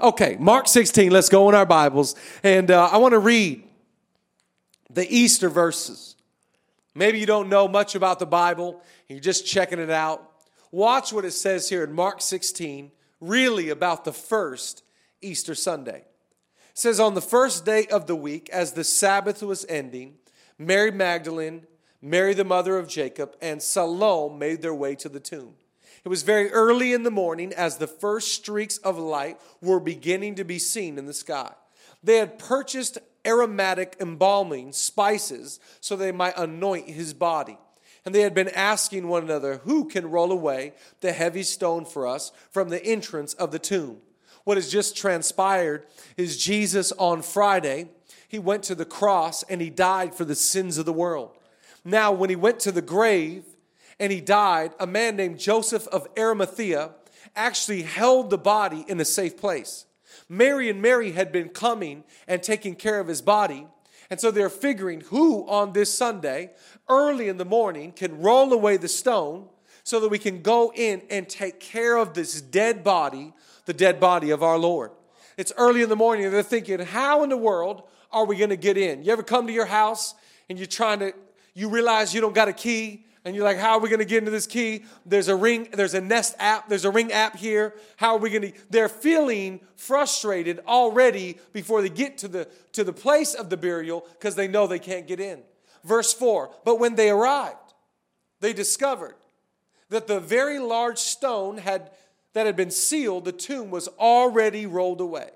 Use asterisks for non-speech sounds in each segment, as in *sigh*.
Okay, Mark 16, let's go in our Bibles. And uh, I want to read the Easter verses. Maybe you don't know much about the Bible, you're just checking it out. Watch what it says here in Mark 16, really about the first Easter Sunday. It says, On the first day of the week, as the Sabbath was ending, Mary Magdalene, Mary the mother of Jacob, and Salome made their way to the tomb. It was very early in the morning as the first streaks of light were beginning to be seen in the sky. They had purchased aromatic embalming spices so they might anoint his body. And they had been asking one another, Who can roll away the heavy stone for us from the entrance of the tomb? What has just transpired is Jesus on Friday, he went to the cross and he died for the sins of the world. Now, when he went to the grave and he died, a man named Joseph of Arimathea actually held the body in a safe place. Mary and Mary had been coming and taking care of his body. And so they're figuring who on this Sunday, early in the morning, can roll away the stone so that we can go in and take care of this dead body, the dead body of our Lord. It's early in the morning and they're thinking, how in the world are we going to get in? You ever come to your house and you're trying to, you realize you don't got a key and you're like, how are we going to get into this key? There's a ring, there's a Nest app, there's a ring app here. How are we going to? They're feeling frustrated already before they get to the to the place of the burial because they know they can't get in. Verse four. But when they arrived, they discovered that the very large stone had that had been sealed, the tomb was already rolled away.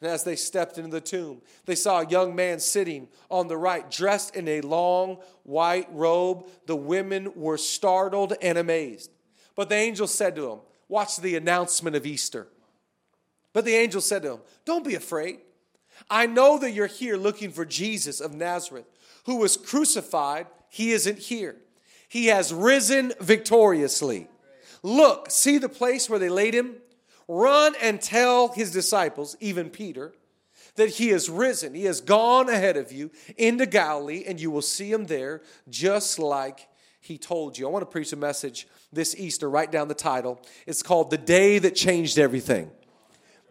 And as they stepped into the tomb, they saw a young man sitting on the right, dressed in a long white robe. The women were startled and amazed. But the angel said to them, Watch the announcement of Easter. But the angel said to him, Don't be afraid. I know that you're here looking for Jesus of Nazareth, who was crucified. He isn't here, he has risen victoriously. Look, see the place where they laid him? Run and tell his disciples, even Peter, that he is risen. He has gone ahead of you into Galilee, and you will see him there just like he told you. I want to preach a message this Easter. Write down the title. It's called The Day That Changed Everything.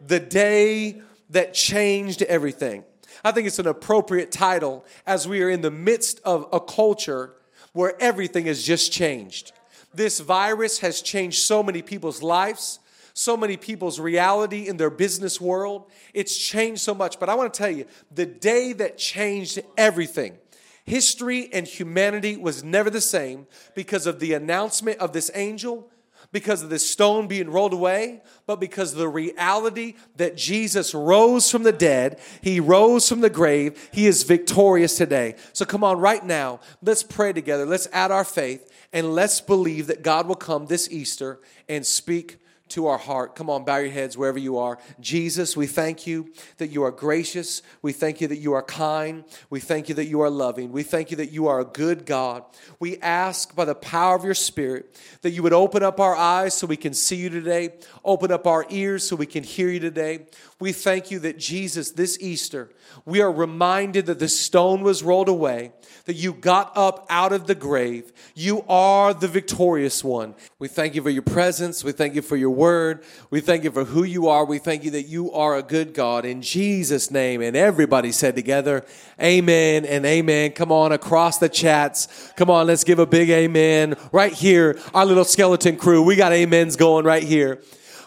The Day That Changed Everything. I think it's an appropriate title as we are in the midst of a culture where everything has just changed. This virus has changed so many people's lives so many people's reality in their business world. It's changed so much. But I want to tell you the day that changed everything, history and humanity was never the same because of the announcement of this angel because of this stone being rolled away, but because of the reality that Jesus rose from the dead. He rose from the grave. He is victorious today. So come on, right now, let's pray together. Let's add our faith and let's believe that God will come this Easter and speak to our heart. Come on, bow your heads wherever you are. Jesus, we thank you that you are gracious. We thank you that you are kind. We thank you that you are loving. We thank you that you are a good God. We ask by the power of your Spirit that you would open up our eyes so we can see you today, open up our ears so we can hear you today. We thank you that Jesus, this Easter, we are reminded that the stone was rolled away, that you got up out of the grave. You are the victorious one. We thank you for your presence. We thank you for your word. We thank you for who you are. We thank you that you are a good God. In Jesus' name. And everybody said together, Amen and Amen. Come on across the chats. Come on, let's give a big Amen right here. Our little skeleton crew, we got amens going right here.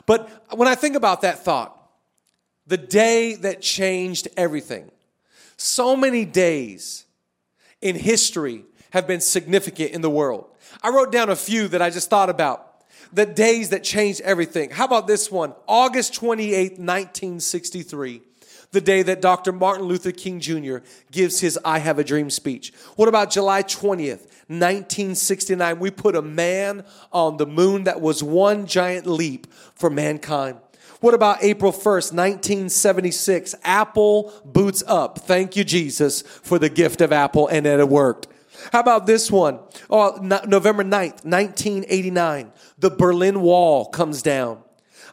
But when I think about that thought, the day that changed everything, so many days in history have been significant in the world. I wrote down a few that I just thought about the days that changed everything. How about this one? August 28, 1963, the day that Dr. Martin Luther King Jr. gives his I Have a Dream speech. What about July 20th, 1969? We put a man on the moon that was one giant leap for mankind. What about April 1st, 1976? Apple boots up. Thank you, Jesus, for the gift of Apple, and it worked. How about this one? Oh, November 9th, 1989, the Berlin Wall comes down.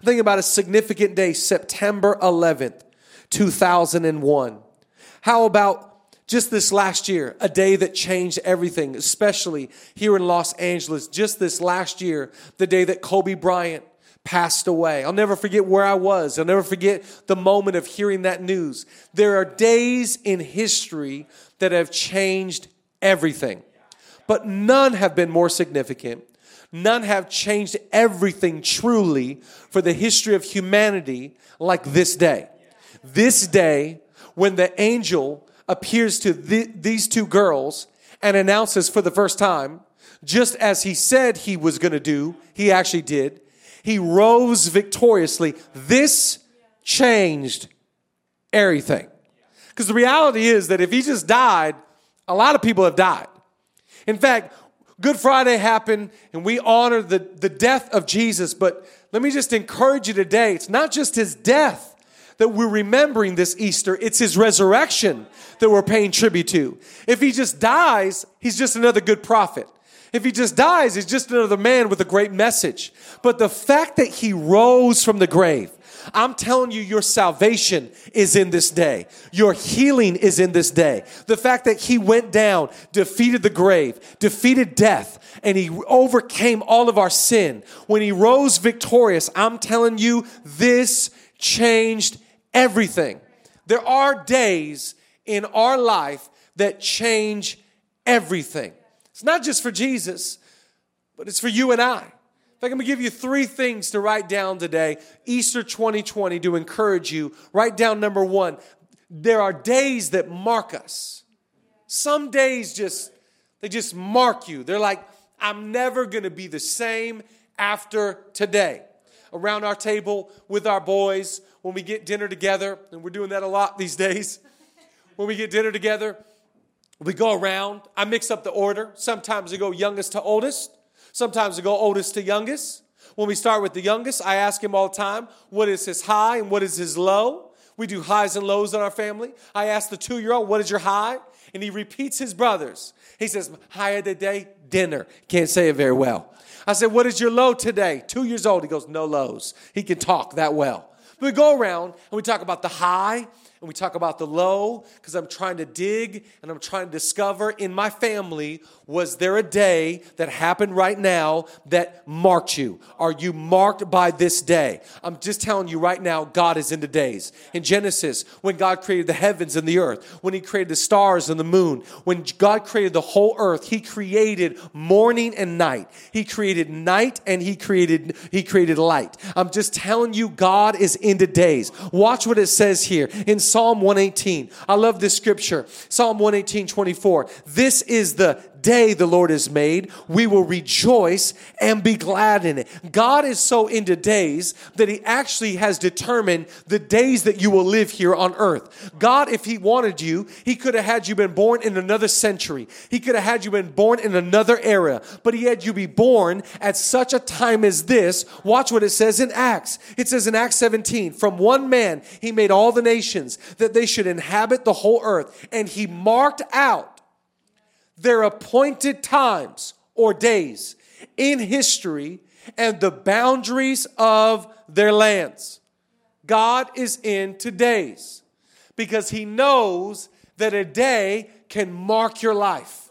Think about a significant day, September 11th, 2001. How about just this last year, a day that changed everything, especially here in Los Angeles, just this last year, the day that Kobe Bryant passed away. I'll never forget where I was. I'll never forget the moment of hearing that news. There are days in history that have changed everything, but none have been more significant. None have changed everything truly for the history of humanity like this day. This day, when the angel appears to th- these two girls and announces for the first time, just as he said he was going to do, he actually did. He rose victoriously. This changed everything. Because the reality is that if he just died, a lot of people have died. In fact, Good Friday happened and we honor the, the death of Jesus, but let me just encourage you today it's not just his death that we're remembering this Easter, it's his resurrection that we're paying tribute to. If he just dies, he's just another good prophet. If he just dies, he's just another man with a great message. But the fact that he rose from the grave, I'm telling you, your salvation is in this day. Your healing is in this day. The fact that he went down, defeated the grave, defeated death, and he overcame all of our sin. When he rose victorious, I'm telling you, this changed everything. There are days in our life that change everything. It's not just for Jesus, but it's for you and I. In fact, I'm to give you three things to write down today, Easter 2020, to encourage you. Write down number one there are days that mark us. Some days just, they just mark you. They're like, I'm never to be the same after today. Around our table with our boys, when we get dinner together, and we're doing that a lot these days. *laughs* When we get dinner together, we go around. I mix up the order. Sometimes we go youngest to oldest. Sometimes we go oldest to youngest. When we start with the youngest, I ask him all the time, what is his high and what is his low? We do highs and lows in our family. I ask the two year old, what is your high? And he repeats his brothers. He says, high of the day, dinner. Can't say it very well. I said, what is your low today? Two years old. He goes, no lows. He can talk that well. We go around and we talk about the high and we talk about the low because I'm trying to dig and I'm trying to discover in my family was there a day that happened right now that marked you? Are you marked by this day? I'm just telling you right now, God is in the days. In Genesis, when God created the heavens and the earth, when He created the stars and the moon, when God created the whole earth, He created morning and night. He created night and He created He created light. I'm just telling you, God is in the days. Watch what it says here in Psalm 118. I love this scripture. Psalm 118, 24. This is the day the Lord has made. We will rejoice and be glad in it. God is so into days that He actually has determined the days that you will live here on earth. God, if He wanted you, He could have had you been born in another century. He could have had you been born in another era, but He had you be born at such a time as this. Watch what it says in Acts. It says in Acts 17, from one man He made all the nations that they should inhabit the whole earth, and He marked out their appointed times or days in history and the boundaries of their lands. God is in today's because He knows that a day can mark your life.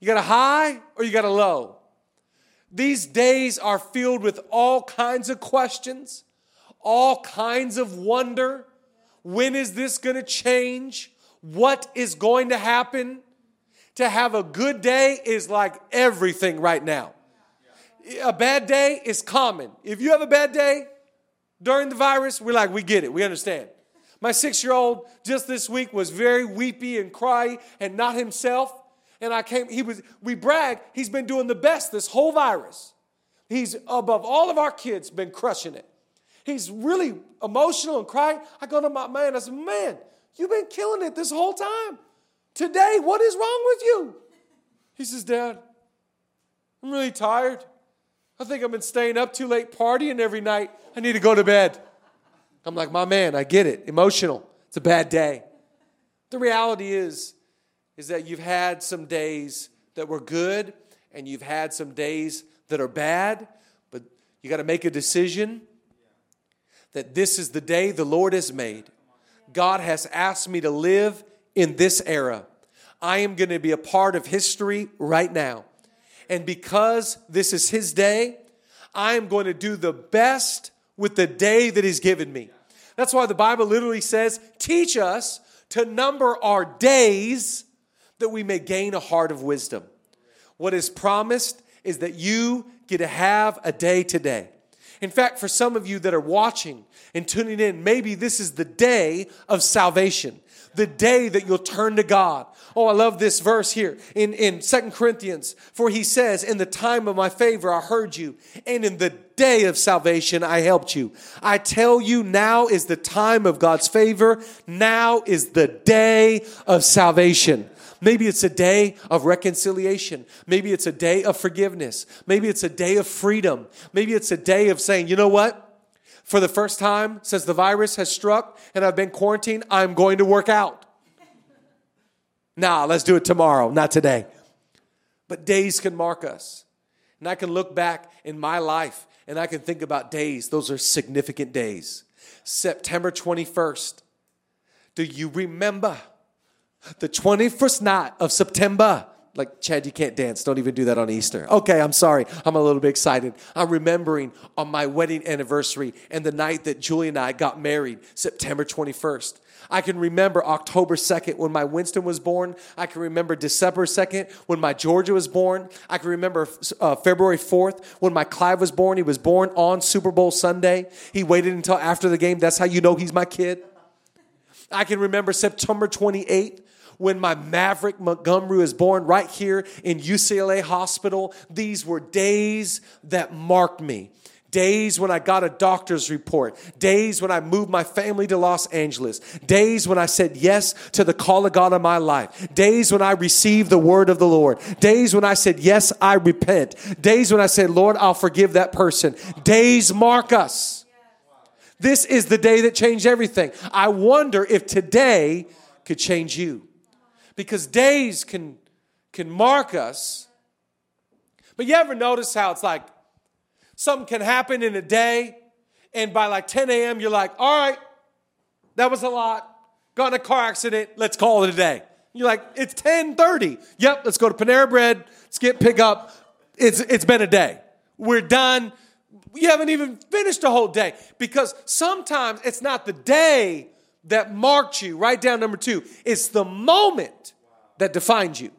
You got a high or you got a low. These days are filled with all kinds of questions, all kinds of wonder. When is this going to change? What is going to happen? To have a good day is like everything right now. A bad day is common. If you have a bad day during the virus, we're like, we get it, we understand. My six year old just this week was very weepy and cry and not himself. And I came, he was, we brag, he's been doing the best this whole virus. He's above all of our kids, been crushing it. He's really emotional and crying. I go to my man, I said, Man, you've been killing it this whole time. Today, what is wrong with you? He says, Dad, I'm really tired. I think I've been staying up too late partying every night. I need to go to bed. I'm like, my man, I get it. Emotional. It's a bad day. The reality is, is that you've had some days that were good and you've had some days that are bad, but you got to make a decision that this is the day the Lord has made. God has asked me to live in this era. I am going to be a part of history right now. And because this is his day, I am going to do the best with the day that He's given me. That's why the Bible literally says, Teach us to number our days that we may gain a heart of wisdom. What is promised is that you get to have a day today. In fact, for some of you that are watching and tuning in, maybe this is the day of salvation, the day that you'll turn to God. Oh, I love this verse here in, in 2 Corinthians. For he says, In the time of my favor I heard you, and in the day of salvation I helped you. I tell you, now is the time of God's favor. Now is the day of salvation. Maybe it's a day of reconciliation. Maybe it's a day of forgiveness. Maybe it's a day of freedom. Maybe it's a day of saying, you know what? For the first time since the virus has struck and I've been quarantined, I'm going to work out. Nah, let's do it tomorrow, not today. But days can mark us. And I can look back in my life and I can think about days. Those are significant days. September 21st. Do you remember the 21st night of September? Like, Chad, you can't dance. Don't even do that on Easter. Okay, I'm sorry. I'm a little bit excited. I'm remembering on my wedding anniversary and the night that Julie and I got married, September 21st. I can remember October 2nd when my Winston was born. I can remember December 2nd when my Georgia was born. I can remember uh, February 4th when my Clive was born. He was born on Super Bowl Sunday. He waited until after the game. That's how you know he's my kid. I can remember September 28th when my Maverick Montgomery was born right here in UCLA Hospital. These were days that marked me. Days when I got a doctor's report. Days when I moved my family to Los Angeles. Days when I said yes to the call of God in my life. Days when I received the word of the Lord. Days when I said, Yes, I repent. Days when I said, Lord, I'll forgive that person. Days mark us. This is the day that changed everything. I wonder if today could change you because days can, can mark us. But you ever notice how it's like something can happen in a day, and by like 10 a.m., you're like, all right, that was a lot. Got in a car accident, let's call it a day. You're like, it's 10:30. Yep, let's go to Panera Bread, let's get pick up. It's it's been a day. We're done. You haven't even finished a whole day because sometimes it's not the day that marked you. Write down number two. It's the moment that defines you.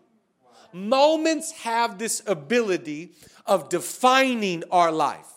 Moments have this ability of defining our life.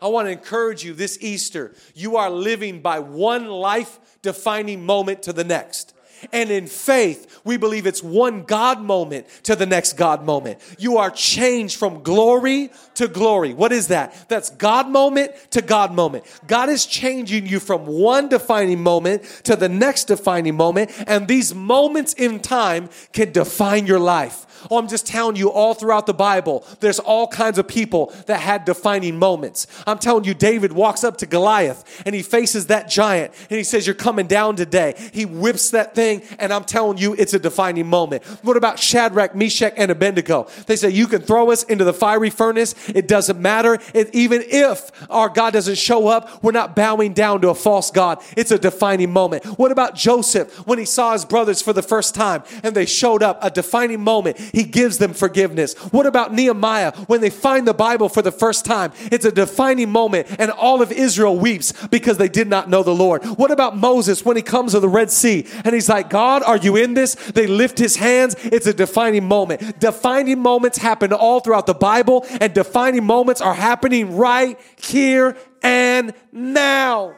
I want to encourage you this Easter, you are living by one life defining moment to the next. And in faith, we believe it's one God moment to the next God moment. You are changed from glory to glory. What is that? That's God moment to God moment. God is changing you from one defining moment to the next defining moment. And these moments in time can define your life. Oh, I'm just telling you, all throughout the Bible, there's all kinds of people that had defining moments. I'm telling you, David walks up to Goliath and he faces that giant and he says, You're coming down today. He whips that thing, and I'm telling you, it's a defining moment. What about Shadrach, Meshach, and Abednego? They say, You can throw us into the fiery furnace. It doesn't matter. It, even if our God doesn't show up, we're not bowing down to a false God. It's a defining moment. What about Joseph when he saw his brothers for the first time and they showed up? A defining moment. He gives them forgiveness. What about Nehemiah when they find the Bible for the first time? It's a defining moment, and all of Israel weeps because they did not know the Lord. What about Moses when he comes to the Red Sea and he's like, God, are you in this? They lift his hands. It's a defining moment. Defining moments happen all throughout the Bible, and defining moments are happening right here and now.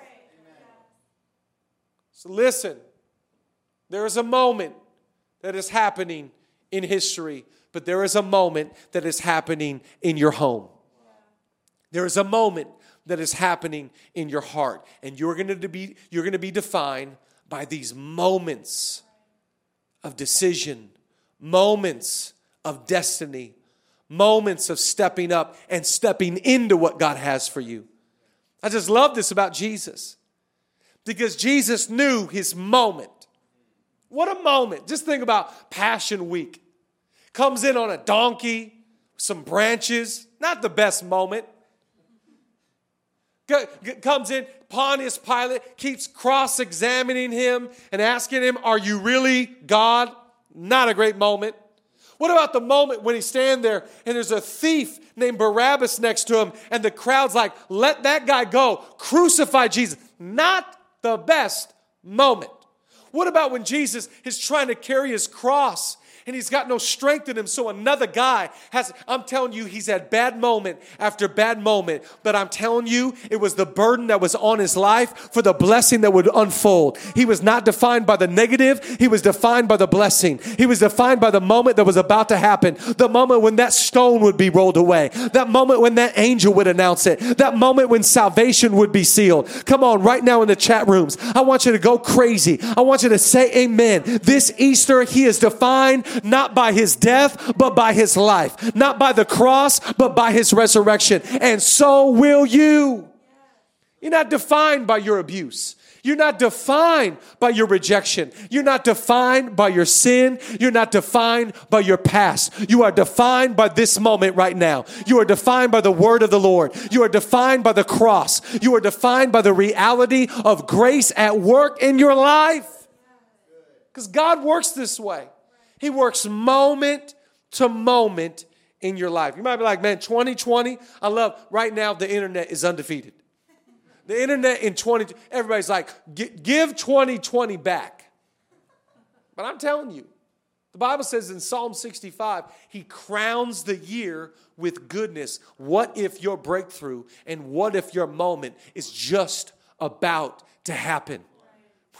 So listen, there is a moment that is happening in history, but there is a moment that is happening in your home. There is a moment that is happening in your heart, and you're going to be you're going to be defined by these moments of decision, moments of destiny, moments of stepping up and stepping into what God has for you. I just love this about Jesus because Jesus knew his moment. What a moment. Just think about Passion Week. Comes in on a donkey, some branches, not the best moment. Comes in, Pontius Pilate keeps cross examining him and asking him, Are you really God? Not a great moment. What about the moment when he's standing there and there's a thief named Barabbas next to him and the crowd's like, let that guy go, crucify Jesus? Not the best moment. What about when Jesus is trying to carry his cross and he's got no strength in him. So another guy has, I'm telling you, he's had bad moment after bad moment. But I'm telling you, it was the burden that was on his life for the blessing that would unfold. He was not defined by the negative, he was defined by the blessing. He was defined by the moment that was about to happen, the moment when that stone would be rolled away, that moment when that angel would announce it, that moment when salvation would be sealed. Come on, right now in the chat rooms, I want you to go crazy. I want you to say amen. This Easter, he is defined not by his death, but by his life, not by the cross, but by his resurrection. And so will you. You're not defined by your abuse. You're not defined by your rejection. You're not defined by your sin. You're not defined by your past. You are defined by this moment right now. You are defined by the word of the Lord. You are defined by the cross. You are defined by the reality of grace at work in your life. Because God works this way. He works moment to moment in your life. You might be like, man, 2020, I love right now the internet is undefeated. The internet in 20, everybody's like, give 2020 back. But I'm telling you, the Bible says in Psalm 65, He crowns the year with goodness. What if your breakthrough and what if your moment is just about to happen?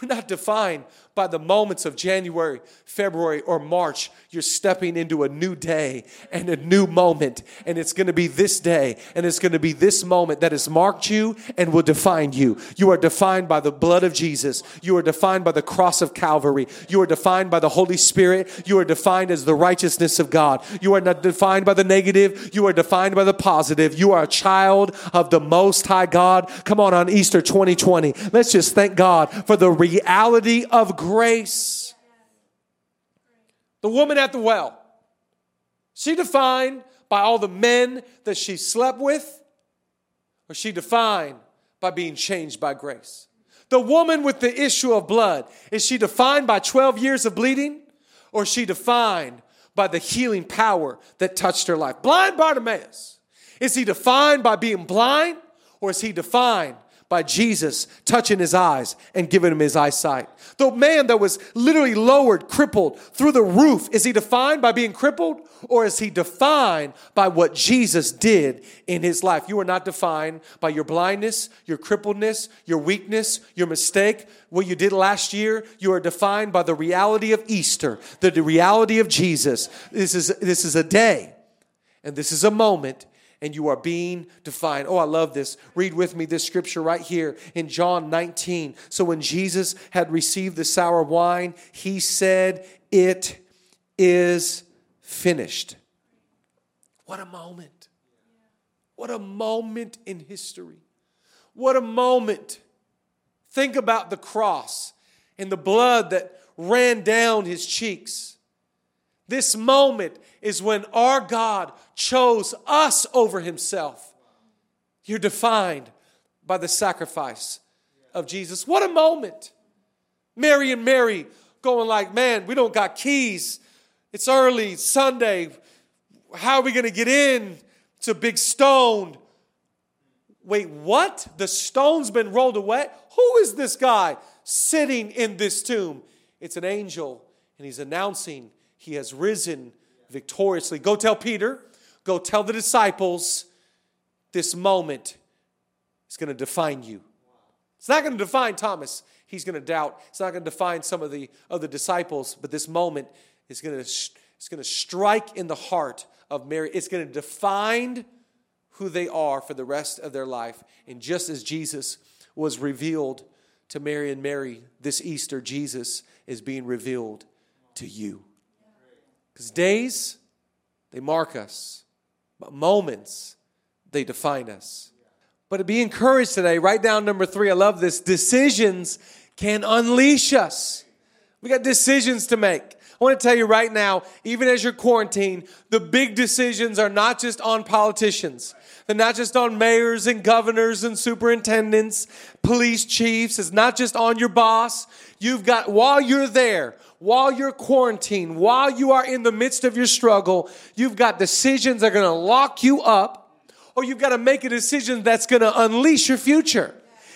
We're not defined by the moments of January, February, or March. You're stepping into a new day and a new moment. And it's going to be this day and it's going to be this moment that has marked you and will define you. You are defined by the blood of Jesus. You are defined by the cross of Calvary. You are defined by the Holy Spirit. You are defined as the righteousness of God. You are not defined by the negative. You are defined by the positive. You are a child of the Most High God. Come on, on Easter 2020. Let's just thank God for the reality of grace. The woman at the well, she defined by all the men that she slept with, or she defined by being changed by grace? The woman with the issue of blood, is she defined by 12 years of bleeding, or is she defined by the healing power that touched her life? Blind Bartimaeus, is he defined by being blind, or is he defined by Jesus touching his eyes and giving him his eyesight. The man that was literally lowered, crippled through the roof, is he defined by being crippled or is he defined by what Jesus did in his life? You are not defined by your blindness, your crippledness, your weakness, your mistake, what you did last year. You are defined by the reality of Easter, the, reality of Jesus. This is, this is a day and this is a moment and you are being defined. Oh, I love this. Read with me this scripture right here in John 19. So when Jesus had received the sour wine, he said, It is finished. What a moment. What a moment in history. What a moment. Think about the cross and the blood that ran down his cheeks. This moment is when our God chose us over himself. You're defined by the sacrifice of Jesus. What a moment. Mary and Mary going like, man, we don't got keys. It's early, Sunday. How are we going to get in? A big stone. Wait, what? The stone's been rolled away? Who is this guy sitting in this tomb? It's an angel, and he's announcing he has risen victoriously. Go tell Peter, go tell the disciples, this moment is going to define you. It's not going to define Thomas. He's going to doubt. It's not going to define some of the other disciples, but this moment is going to, it's going to strike in the heart of Mary. It's going to define who they are for the rest of their life. And just as Jesus was revealed to Mary and Mary this Easter, Jesus is being revealed to you. Because days, they mark us, but moments, they define us. But to be encouraged today, write down number three. I love this. Decisions can unleash us. We got decisions to make. I want to tell you right now, even as you're quarantined, the big decisions are not just on politicians. They're not just on mayors and governors and superintendents, police chiefs. It's not just on your boss. You've got, while you're there, while you're quarantined, while you are in the midst of your struggle, you've got decisions that are going to lock you up, or you've got to make a decision that's going to unleash your future.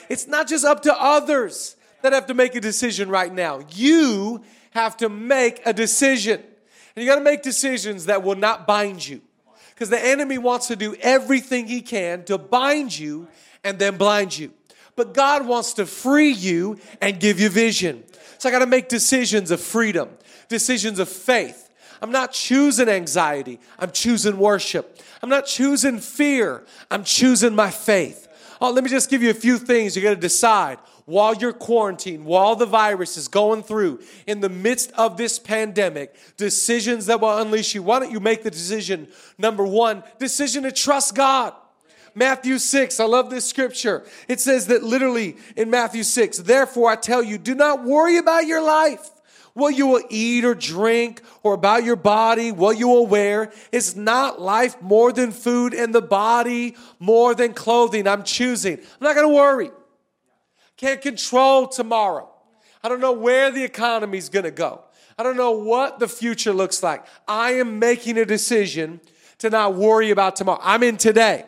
It's not just up to others that have to make a decision right now. You have to make a decision. And you got to make decisions that will not bind you. Because the enemy wants to do everything he can to bind you and then blind you. But God wants to free you and give you vision. So I got to make decisions of freedom, decisions of faith. I'm not choosing anxiety, I'm choosing worship. I'm not choosing fear, I'm choosing my faith. Oh, let me just give you a few things you got to decide while you're quarantined, while the virus is going through, in the midst of this pandemic, decisions that will unleash you. Why don't you make the decision? Number one, decision to trust God. Matthew 6, I love this scripture. It says that literally in Matthew 6, therefore I tell you, do not worry about your life, what you will eat or drink, or about your body, what you will wear. Is not life more than food and the body more than clothing? I'm choosing. I'm not going to worry. Can't control tomorrow. I don't know where the economy is going to go. I don't know what the future looks like. I am making a decision to not worry about tomorrow. I'm in today.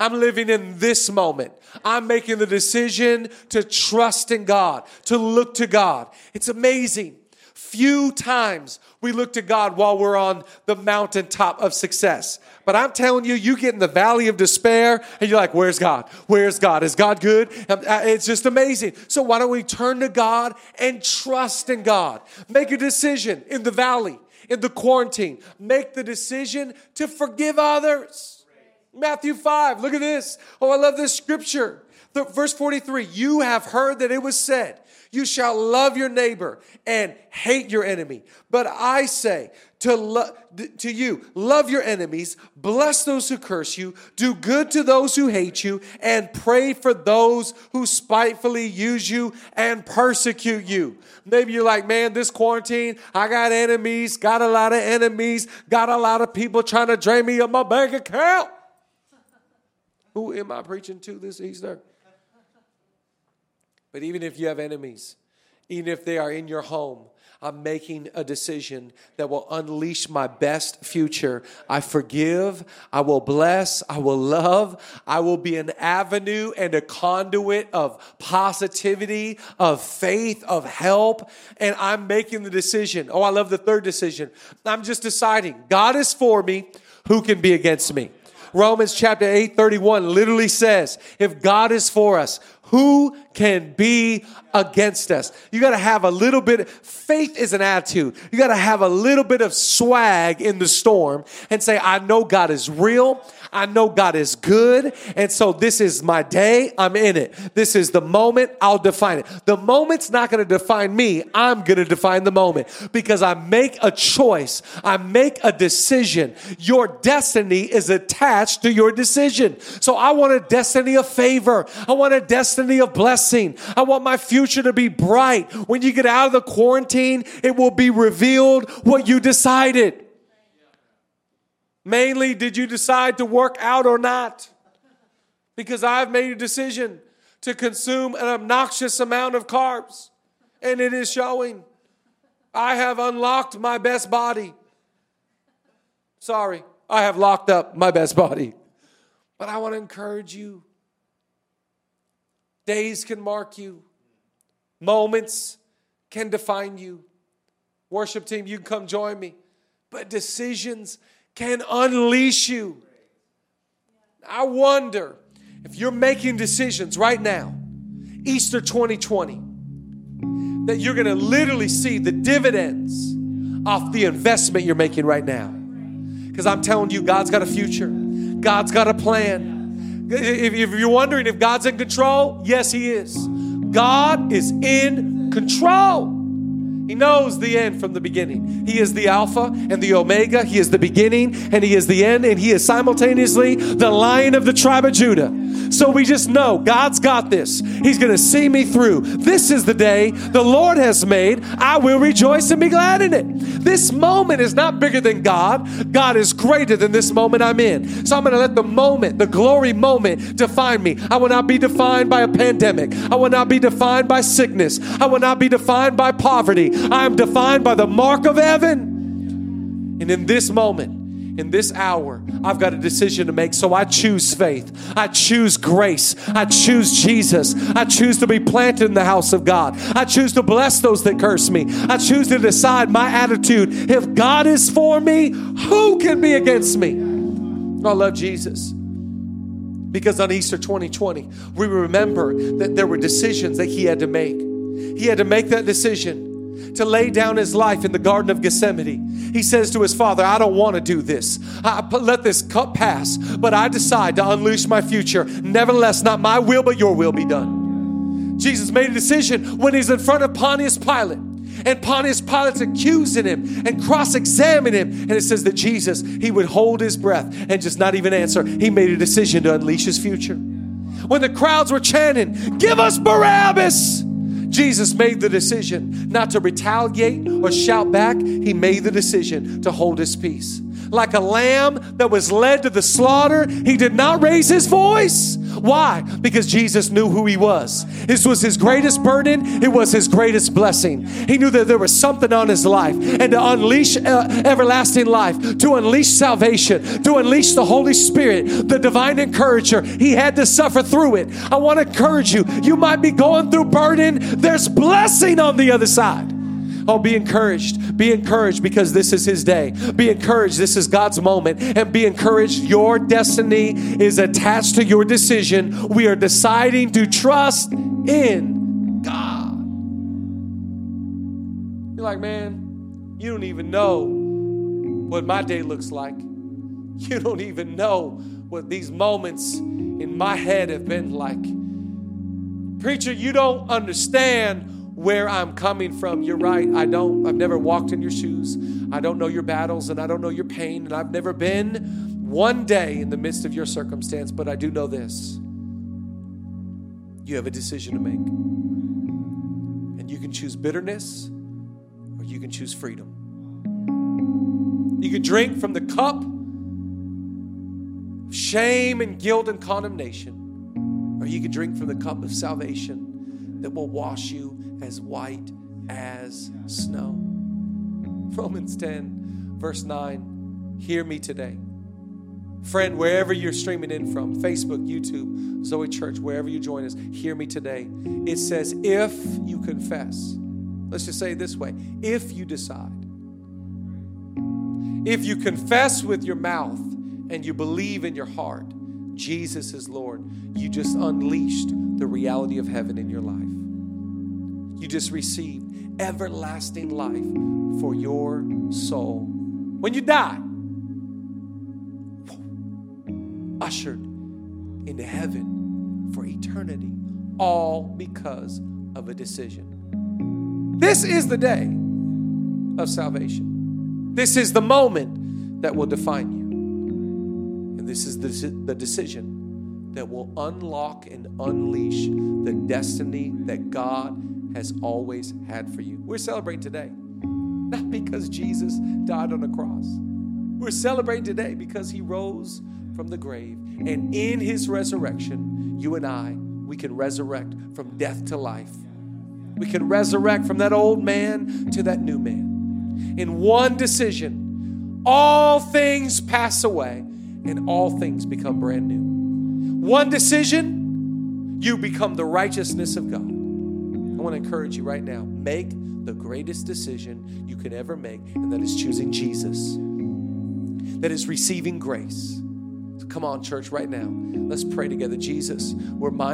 I'm living in this moment. I'm making the decision to trust in God, to look to God. It's amazing. Few times we look to God while we're on the mountaintop of success. But I'm telling you, you get in the valley of despair and you're like, where's God? Where's God? Is God good? Uh, it's just amazing. So why don't we turn to God and trust in God? Make a decision in the valley, in the quarantine. Make the decision to forgive others. Matthew 5, look at this. Oh, I love this scripture. The, verse 43 You have heard that it was said, You shall love your neighbor and hate your enemy. But I say to, lo- to you, love your enemies, bless those who curse you, do good to those who hate you, and pray for those who spitefully use you and persecute you. Maybe you're like, man, this quarantine, I got enemies, got a lot of enemies, got a lot of people trying to drain me of my bank account. Who am I preaching to this Easter? But even if you have enemies, even if they are in your home, I'm making a decision that will unleash my best future. I forgive, I will bless, I will love, I will be an avenue and a conduit of positivity, of faith, of help. And I'm making the decision. Oh, I love the third decision. I'm just deciding God is for me, who can be against me? Romans chapter 8, 31 literally says, if God is for us, who can be against us? You got to have a little bit, faith is an attitude. You got to have a little bit of swag in the storm and say, I know God is real. I know God is good. And so this is my day. I'm in it. This is the moment. I'll define it. The moment's not going to define me. I'm going to define the moment because I make a choice. I make a decision. Your destiny is attached to your decision. So I want a destiny of favor. I want a destiny of blessing. I want my future to be bright. When you get out of the quarantine, it will be revealed what you decided. Mainly, did you decide to work out or not? Because I've made a decision to consume an obnoxious amount of carbs, and it is showing. I have unlocked my best body. Sorry, I have locked up my best body. But I want to encourage you. Days can mark you, moments can define you. Worship team, you can come join me. But decisions can unleash you. I wonder if you're making decisions right now, Easter 2020, that you're going to literally see the dividends off the investment you're making right now. Because I'm telling you, God's got a future, God's got a plan. If, you're wondering if God's in control, yes, He is. God is in control. He knows the end from the beginning. He is the Alpha and the Omega. He is the beginning and He is the end, and He is simultaneously the Lion of the tribe of Judah. So we just know God's got this. He's going to see me through. This is the day the Lord has made. I will rejoice and be glad in it. This moment is not bigger than God. God is greater than this moment I'm in. So I'm going to let the moment, the glory moment, define me. I will not be defined by a pandemic. I will not be defined by sickness. I will not be defined by poverty. I am defined by the mark of heaven. And in this moment, in this hour, I've got a decision to make. So I choose faith. I choose grace. I choose Jesus. I choose to be planted in the house of God. I choose to bless those that curse me. I choose to decide my attitude. If God is for me, who can be against me? I love Jesus. Because on Easter 2020, we remember that there were decisions that he had to make. He had to make that decision to lay down his life in the Garden of Gethsemane. He says to his father, I don't want to do this. I, let this cup pass, but I decide to unleash my future. Nevertheless, not my will, but your will be done. Jesus made a decision when he's in front of Pontius Pilate. And Pontius Pilate's accusing him and cross examining him. And it says that Jesus, he would hold his breath and just not even answer. He made a decision to unleash his future. When the crowds were chanting, Give us Barabbas! Jesus made the decision not to retaliate or shout back. He made the decision to hold his peace. Like a lamb that was led to the slaughter, he did not raise his voice. Why? Because Jesus knew who he was. This was his greatest burden, it was his greatest blessing. He knew that there was something on his life, and to unleash uh, everlasting life, to unleash salvation, to unleash the Holy Spirit, the divine encourager, he had to suffer through it. I want to encourage you. You might be going through burden, there's blessing on the other side. Oh, be encouraged. Be encouraged because this is His day. Be encouraged. This is God's moment. And be encouraged. Your destiny is attached to your decision. We are deciding to trust in God. You're like, man, you don't even know what my day looks like. You don't even know what these moments in my head have been like. Preacher, you don't understand where I'm coming from. You're right. I don't, I've never walked in your shoes. I don't know your battles and I don't know your pain. And I've never been one day in the midst of your circumstance, but I do know this. You have a decision to make. And you can choose bitterness or you can choose freedom. You can drink from the cup of shame and guilt and condemnation, or you can drink from the cup of salvation that will wash you as white as snow. *laughs* Romans 10, verse 9. Hear me today. Friend, wherever you're streaming in from, Facebook, YouTube, Zoe Church, wherever you join us, hear me today. It says, if you confess, let's just say it this way if you decide, if you confess with your mouth and you believe in your heart, Jesus is Lord, you just unleashed the reality of heaven in your life you just received everlasting life for your soul. When you die, ushered into heaven for eternity, all because of a decision. This is the day of salvation. This is the moment that will define you. And this is the, the decision that will unlock and unleash the destiny that God has always had for you. We're celebrating today, not because Jesus died on the cross. We're celebrating today because he rose from the grave. And in his resurrection, you and I, we can resurrect from death to life. We can resurrect from that old man to that new man. In one decision, all things pass away and all things become brand new. One decision, you become the righteousness of God. I want to encourage you right now make the greatest decision you could ever make, and that is choosing Jesus, that is receiving grace. So come on, church, right now. Let's pray together. Jesus, we're mindful.